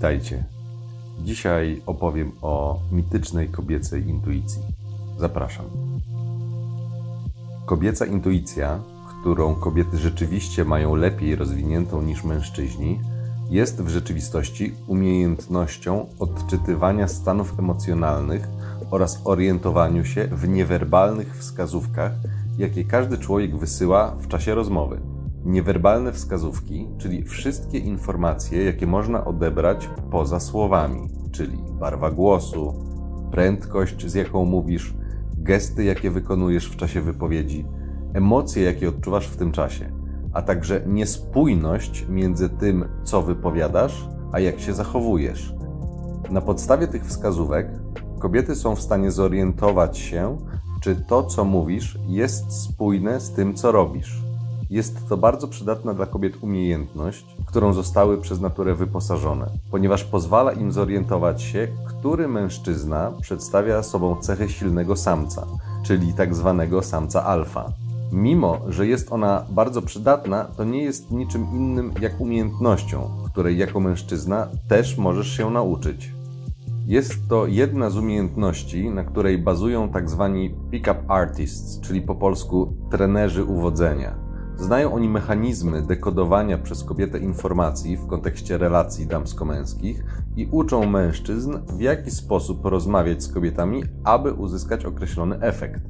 Witajcie. Dzisiaj opowiem o mitycznej kobiecej intuicji. Zapraszam. Kobieca intuicja, którą kobiety rzeczywiście mają lepiej rozwiniętą niż mężczyźni, jest w rzeczywistości umiejętnością odczytywania stanów emocjonalnych oraz orientowaniu się w niewerbalnych wskazówkach, jakie każdy człowiek wysyła w czasie rozmowy. Niewerbalne wskazówki, czyli wszystkie informacje, jakie można odebrać poza słowami, czyli barwa głosu, prędkość, z jaką mówisz, gesty, jakie wykonujesz w czasie wypowiedzi, emocje, jakie odczuwasz w tym czasie, a także niespójność między tym, co wypowiadasz, a jak się zachowujesz. Na podstawie tych wskazówek kobiety są w stanie zorientować się, czy to, co mówisz, jest spójne z tym, co robisz. Jest to bardzo przydatna dla kobiet umiejętność, którą zostały przez naturę wyposażone, ponieważ pozwala im zorientować się, który mężczyzna przedstawia sobą cechy silnego samca, czyli tak zwanego samca alfa. Mimo, że jest ona bardzo przydatna, to nie jest niczym innym jak umiejętnością, której jako mężczyzna też możesz się nauczyć. Jest to jedna z umiejętności, na której bazują tak zwani pick-up artists, czyli po polsku trenerzy uwodzenia. Znają oni mechanizmy dekodowania przez kobietę informacji w kontekście relacji damsko-męskich i uczą mężczyzn, w jaki sposób rozmawiać z kobietami, aby uzyskać określony efekt.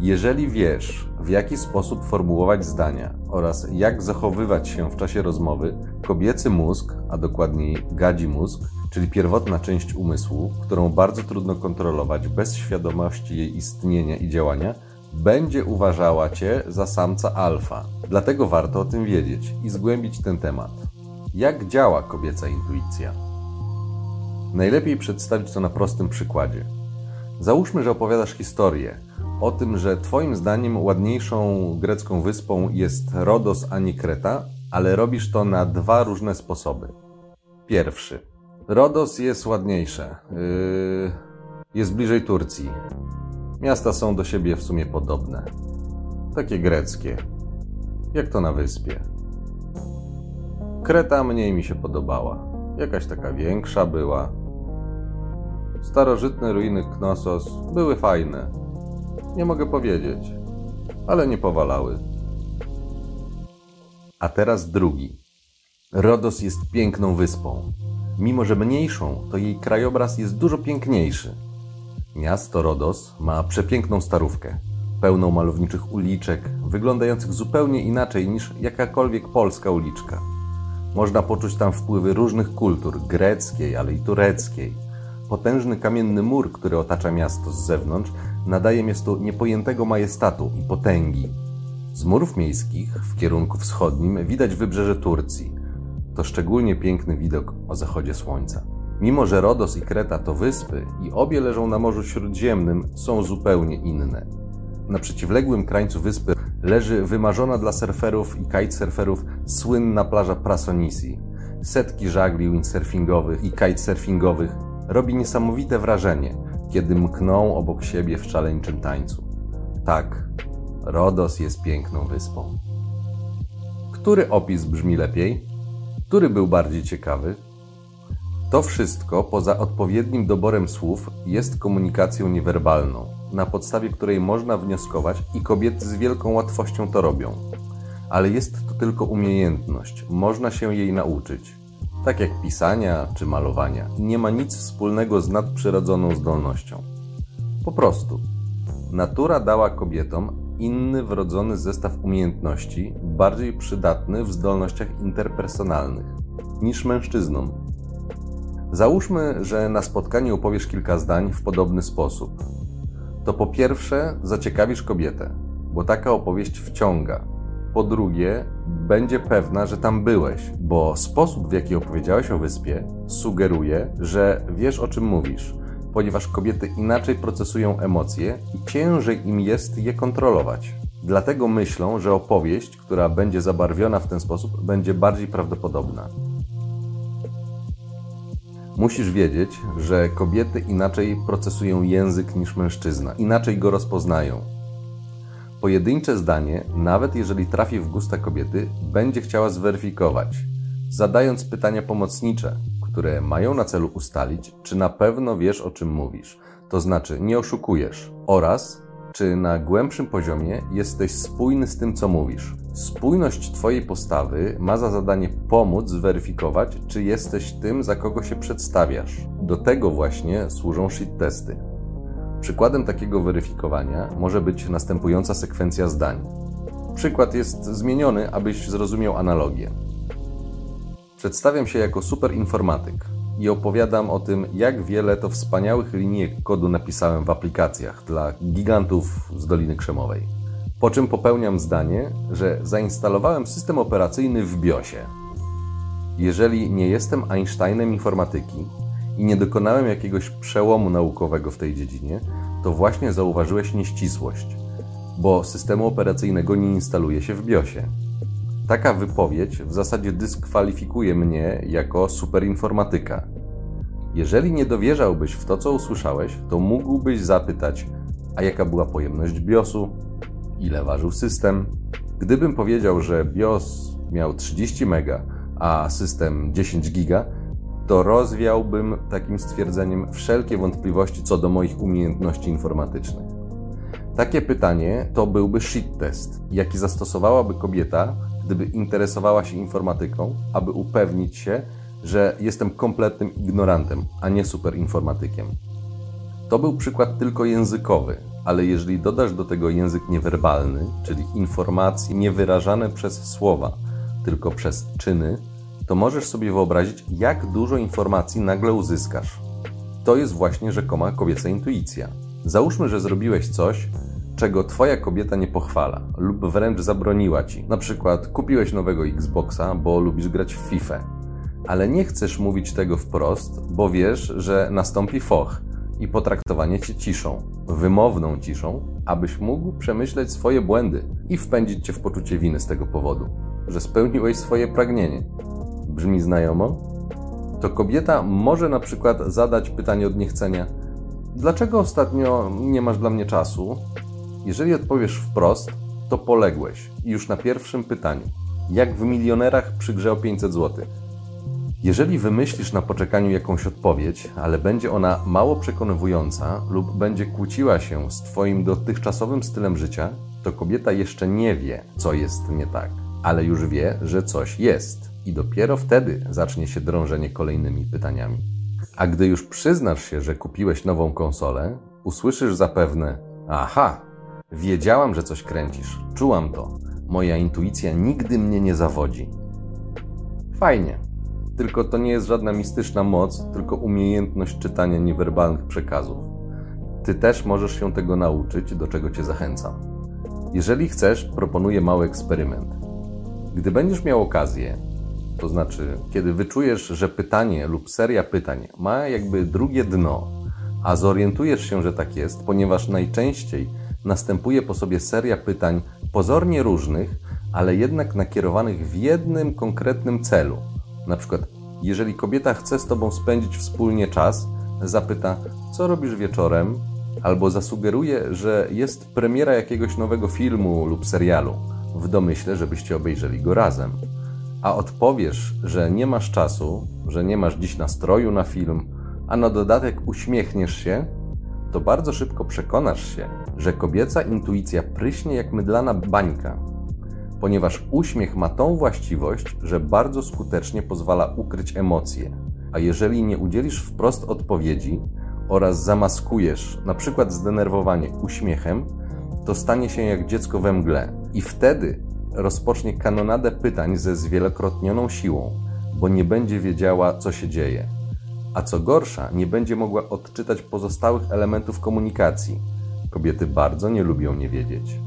Jeżeli wiesz, w jaki sposób formułować zdania oraz jak zachowywać się w czasie rozmowy, kobiecy mózg, a dokładniej gadzi mózg, czyli pierwotna część umysłu, którą bardzo trudno kontrolować bez świadomości jej istnienia i działania, będzie uważała cię za samca alfa. Dlatego warto o tym wiedzieć i zgłębić ten temat. Jak działa kobieca intuicja? Najlepiej przedstawić to na prostym przykładzie. Załóżmy, że opowiadasz historię o tym, że Twoim zdaniem ładniejszą grecką wyspą jest Rodos, a nie Kreta, ale robisz to na dwa różne sposoby. Pierwszy. Rodos jest ładniejsze. Yy, jest bliżej Turcji. Miasta są do siebie w sumie podobne. Takie greckie. Jak to na wyspie. Kreta mniej mi się podobała. Jakaś taka większa była. Starożytne ruiny Knossos były fajne. Nie mogę powiedzieć, ale nie powalały. A teraz drugi. Rodos jest piękną wyspą. Mimo, że mniejszą, to jej krajobraz jest dużo piękniejszy. Miasto Rodos ma przepiękną starówkę, pełną malowniczych uliczek, wyglądających zupełnie inaczej niż jakakolwiek polska uliczka. Można poczuć tam wpływy różnych kultur, greckiej, ale i tureckiej. Potężny kamienny mur, który otacza miasto z zewnątrz, nadaje miastu niepojętego majestatu i potęgi. Z murów miejskich w kierunku wschodnim widać wybrzeże Turcji. To szczególnie piękny widok o zachodzie słońca. Mimo, że Rodos i Kreta to wyspy i obie leżą na Morzu Śródziemnym, są zupełnie inne. Na przeciwległym krańcu wyspy leży wymarzona dla surferów i kitesurferów słynna plaża Prasonisi. Setki żagli windsurfingowych i kitesurfingowych robi niesamowite wrażenie, kiedy mkną obok siebie w szaleńczym tańcu. Tak, Rodos jest piękną wyspą. Który opis brzmi lepiej? Który był bardziej ciekawy? To wszystko, poza odpowiednim doborem słów, jest komunikacją niewerbalną, na podstawie której można wnioskować i kobiety z wielką łatwością to robią. Ale jest to tylko umiejętność, można się jej nauczyć. Tak jak pisania czy malowania, nie ma nic wspólnego z nadprzyrodzoną zdolnością. Po prostu. Natura dała kobietom inny wrodzony zestaw umiejętności, bardziej przydatny w zdolnościach interpersonalnych niż mężczyznom. Załóżmy, że na spotkaniu opowiesz kilka zdań w podobny sposób. To po pierwsze zaciekawisz kobietę, bo taka opowieść wciąga. Po drugie, będzie pewna, że tam byłeś, bo sposób, w jaki opowiedziałeś o wyspie, sugeruje, że wiesz o czym mówisz, ponieważ kobiety inaczej procesują emocje i ciężej im jest je kontrolować. Dlatego myślą, że opowieść, która będzie zabarwiona w ten sposób, będzie bardziej prawdopodobna. Musisz wiedzieć, że kobiety inaczej procesują język niż mężczyzna, inaczej go rozpoznają. Pojedyncze zdanie, nawet jeżeli trafi w gusta kobiety, będzie chciała zweryfikować, zadając pytania pomocnicze, które mają na celu ustalić, czy na pewno wiesz, o czym mówisz, to znaczy nie oszukujesz, oraz czy na głębszym poziomie jesteś spójny z tym, co mówisz. Spójność Twojej postawy ma za zadanie pomóc zweryfikować, czy jesteś tym, za kogo się przedstawiasz. Do tego właśnie służą shit testy. Przykładem takiego weryfikowania może być następująca sekwencja zdań. Przykład jest zmieniony, abyś zrozumiał analogię. Przedstawiam się jako superinformatyk i opowiadam o tym, jak wiele to wspaniałych linijek kodu napisałem w aplikacjach dla gigantów z Doliny Krzemowej. Po czym popełniam zdanie, że zainstalowałem system operacyjny w BIOSie. Jeżeli nie jestem Einsteinem informatyki i nie dokonałem jakiegoś przełomu naukowego w tej dziedzinie, to właśnie zauważyłeś nieścisłość, bo systemu operacyjnego nie instaluje się w BIOSie. Taka wypowiedź w zasadzie dyskwalifikuje mnie jako superinformatyka. Jeżeli nie dowierzałbyś w to, co usłyszałeś, to mógłbyś zapytać, a jaka była pojemność BIOSu, ile ważył system. Gdybym powiedział, że BIOS miał 30 MB, a system 10 GB, to rozwiałbym takim stwierdzeniem wszelkie wątpliwości co do moich umiejętności informatycznych. Takie pytanie to byłby shit test, jaki zastosowałaby kobieta, gdyby interesowała się informatyką, aby upewnić się, że jestem kompletnym ignorantem, a nie superinformatykiem. To był przykład tylko językowy, ale jeżeli dodasz do tego język niewerbalny, czyli informacje niewyrażane przez słowa, tylko przez czyny, to możesz sobie wyobrazić, jak dużo informacji nagle uzyskasz. To jest właśnie rzekoma kobieca intuicja. Załóżmy, że zrobiłeś coś, czego twoja kobieta nie pochwala lub wręcz zabroniła ci. Na przykład kupiłeś nowego Xboxa, bo lubisz grać w FIFA, ale nie chcesz mówić tego wprost, bo wiesz, że nastąpi foch i potraktowanie cię ciszą, wymowną ciszą, abyś mógł przemyśleć swoje błędy i wpędzić cię w poczucie winy z tego powodu, że spełniłeś swoje pragnienie. Brzmi znajomo? To kobieta może na przykład zadać pytanie od niechcenia: Dlaczego ostatnio nie masz dla mnie czasu? Jeżeli odpowiesz wprost, to poległeś i już na pierwszym pytaniu. Jak w milionerach przygrzał 500 zł. Jeżeli wymyślisz na poczekaniu jakąś odpowiedź, ale będzie ona mało przekonywująca lub będzie kłóciła się z Twoim dotychczasowym stylem życia, to kobieta jeszcze nie wie, co jest nie tak, ale już wie, że coś jest. I dopiero wtedy zacznie się drążenie kolejnymi pytaniami. A gdy już przyznasz się, że kupiłeś nową konsolę, usłyszysz zapewne: Aha, wiedziałam, że coś kręcisz, czułam to. Moja intuicja nigdy mnie nie zawodzi. Fajnie. Tylko to nie jest żadna mistyczna moc, tylko umiejętność czytania niewerbalnych przekazów. Ty też możesz się tego nauczyć, do czego Cię zachęcam. Jeżeli chcesz, proponuję mały eksperyment. Gdy będziesz miał okazję, to znaczy, kiedy wyczujesz, że pytanie lub seria pytań ma jakby drugie dno, a zorientujesz się, że tak jest, ponieważ najczęściej następuje po sobie seria pytań pozornie różnych, ale jednak nakierowanych w jednym konkretnym celu. Na przykład, jeżeli kobieta chce z tobą spędzić wspólnie czas, zapyta, co robisz wieczorem, albo zasugeruje, że jest premiera jakiegoś nowego filmu lub serialu, w domyśle, żebyście obejrzeli go razem. A odpowiesz, że nie masz czasu, że nie masz dziś nastroju na film, a na dodatek uśmiechniesz się, to bardzo szybko przekonasz się, że kobieca intuicja pryśnie jak mydlana bańka, ponieważ uśmiech ma tą właściwość, że bardzo skutecznie pozwala ukryć emocje. A jeżeli nie udzielisz wprost odpowiedzi oraz zamaskujesz przykład zdenerwowanie uśmiechem, to stanie się jak dziecko we mgle i wtedy rozpocznie kanonadę pytań ze zwielokrotnioną siłą, bo nie będzie wiedziała, co się dzieje. A co gorsza, nie będzie mogła odczytać pozostałych elementów komunikacji. Kobiety bardzo nie lubią nie wiedzieć.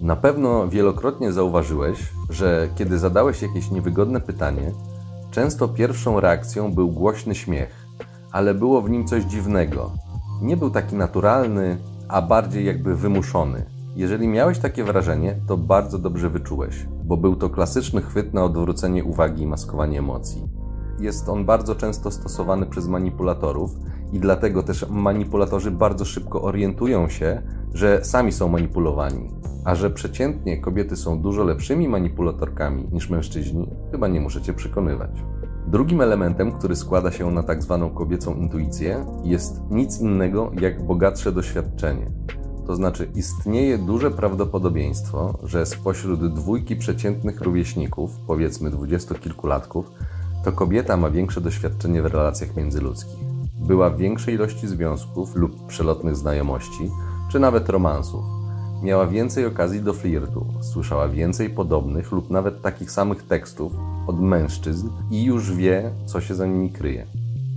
Na pewno wielokrotnie zauważyłeś, że kiedy zadałeś jakieś niewygodne pytanie, często pierwszą reakcją był głośny śmiech, ale było w nim coś dziwnego. Nie był taki naturalny, a bardziej jakby wymuszony. Jeżeli miałeś takie wrażenie, to bardzo dobrze wyczułeś, bo był to klasyczny chwyt na odwrócenie uwagi i maskowanie emocji. Jest on bardzo często stosowany przez manipulatorów i dlatego też manipulatorzy bardzo szybko orientują się, że sami są manipulowani. A że przeciętnie kobiety są dużo lepszymi manipulatorkami niż mężczyźni, chyba nie muszę cię przekonywać. Drugim elementem, który składa się na tak zwaną kobiecą intuicję, jest nic innego jak bogatsze doświadczenie. To znaczy, istnieje duże prawdopodobieństwo, że spośród dwójki przeciętnych rówieśników, powiedzmy dwudziestokilkulatków, to kobieta ma większe doświadczenie w relacjach międzyludzkich. Była w większej ilości związków lub przelotnych znajomości, czy nawet romansów. Miała więcej okazji do flirtu, słyszała więcej podobnych lub nawet takich samych tekstów od mężczyzn i już wie, co się za nimi kryje.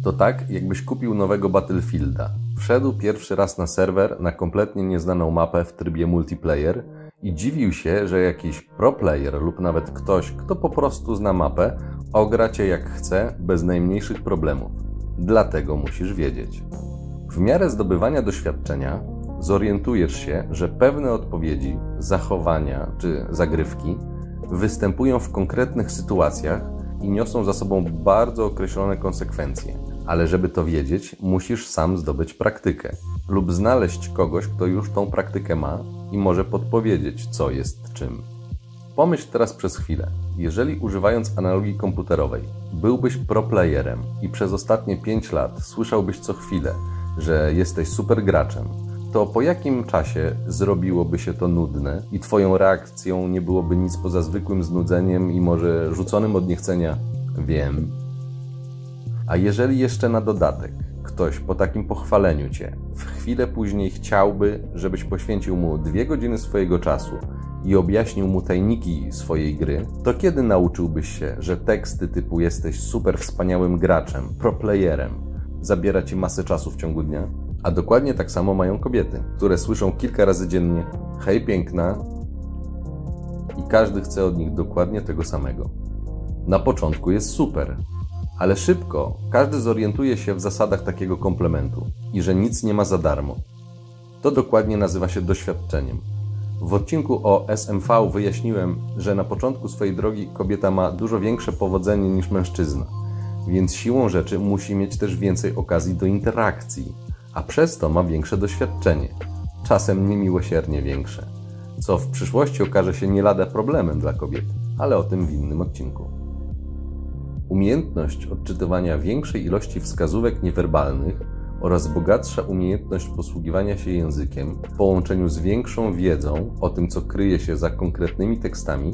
To tak, jakbyś kupił nowego Battlefielda. Wszedł pierwszy raz na serwer na kompletnie nieznaną mapę w trybie multiplayer i dziwił się, że jakiś pro player lub nawet ktoś, kto po prostu zna mapę, ogra cię jak chce, bez najmniejszych problemów. Dlatego musisz wiedzieć. W miarę zdobywania doświadczenia zorientujesz się, że pewne odpowiedzi, zachowania czy zagrywki występują w konkretnych sytuacjach i niosą za sobą bardzo określone konsekwencje. Ale żeby to wiedzieć, musisz sam zdobyć praktykę lub znaleźć kogoś, kto już tą praktykę ma i może podpowiedzieć, co jest czym. Pomyśl teraz przez chwilę. Jeżeli używając analogii komputerowej byłbyś pro-playerem i przez ostatnie 5 lat słyszałbyś co chwilę, że jesteś super graczem, to po jakim czasie zrobiłoby się to nudne i Twoją reakcją nie byłoby nic poza zwykłym znudzeniem i może rzuconym od niechcenia wiem. A jeżeli jeszcze na dodatek ktoś po takim pochwaleniu Cię w chwilę później chciałby, żebyś poświęcił mu dwie godziny swojego czasu i objaśnił mu tajniki swojej gry, to kiedy nauczyłbyś się, że teksty typu jesteś super wspaniałym graczem, pro-playerem, zabiera Ci masę czasu w ciągu dnia? A dokładnie tak samo mają kobiety, które słyszą kilka razy dziennie: Hej, piękna, i każdy chce od nich dokładnie tego samego. Na początku jest super, ale szybko każdy zorientuje się w zasadach takiego komplementu i że nic nie ma za darmo. To dokładnie nazywa się doświadczeniem. W odcinku o SMV wyjaśniłem, że na początku swojej drogi kobieta ma dużo większe powodzenie niż mężczyzna, więc siłą rzeczy musi mieć też więcej okazji do interakcji, a przez to ma większe doświadczenie, czasem niemiłosiernie większe, co w przyszłości okaże się nie lada problemem dla kobiet, ale o tym w innym odcinku. Umiejętność odczytywania większej ilości wskazówek niewerbalnych oraz bogatsza umiejętność posługiwania się językiem w połączeniu z większą wiedzą o tym, co kryje się za konkretnymi tekstami,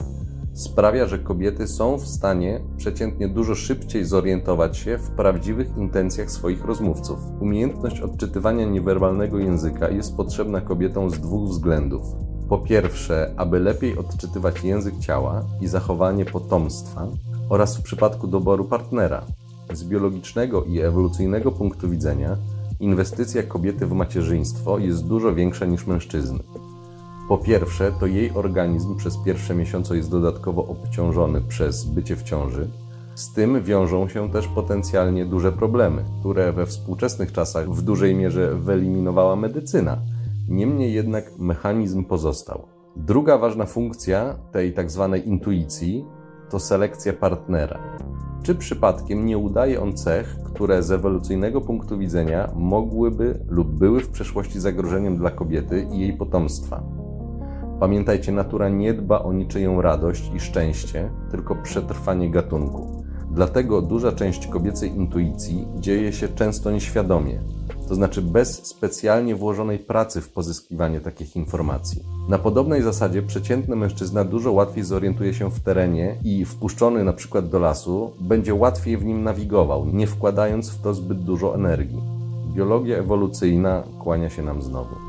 sprawia, że kobiety są w stanie przeciętnie dużo szybciej zorientować się w prawdziwych intencjach swoich rozmówców. Umiejętność odczytywania niewerbalnego języka jest potrzebna kobietom z dwóch względów. Po pierwsze, aby lepiej odczytywać język ciała i zachowanie potomstwa, oraz w przypadku doboru partnera. Z biologicznego i ewolucyjnego punktu widzenia, inwestycja kobiety w macierzyństwo jest dużo większa niż mężczyzny. Po pierwsze, to jej organizm przez pierwsze miesiące jest dodatkowo obciążony przez bycie w ciąży. Z tym wiążą się też potencjalnie duże problemy, które we współczesnych czasach w dużej mierze wyeliminowała medycyna. Niemniej jednak mechanizm pozostał. Druga ważna funkcja tej tak zwanej intuicji to selekcja partnera. Czy przypadkiem nie udaje on cech, które z ewolucyjnego punktu widzenia mogłyby lub były w przeszłości zagrożeniem dla kobiety i jej potomstwa? Pamiętajcie, natura nie dba o niczyją radość i szczęście, tylko przetrwanie gatunku. Dlatego duża część kobiecej intuicji dzieje się często nieświadomie, to znaczy bez specjalnie włożonej pracy w pozyskiwanie takich informacji. Na podobnej zasadzie przeciętny mężczyzna dużo łatwiej zorientuje się w terenie i wpuszczony na przykład do lasu będzie łatwiej w nim nawigował, nie wkładając w to zbyt dużo energii. Biologia ewolucyjna kłania się nam znowu.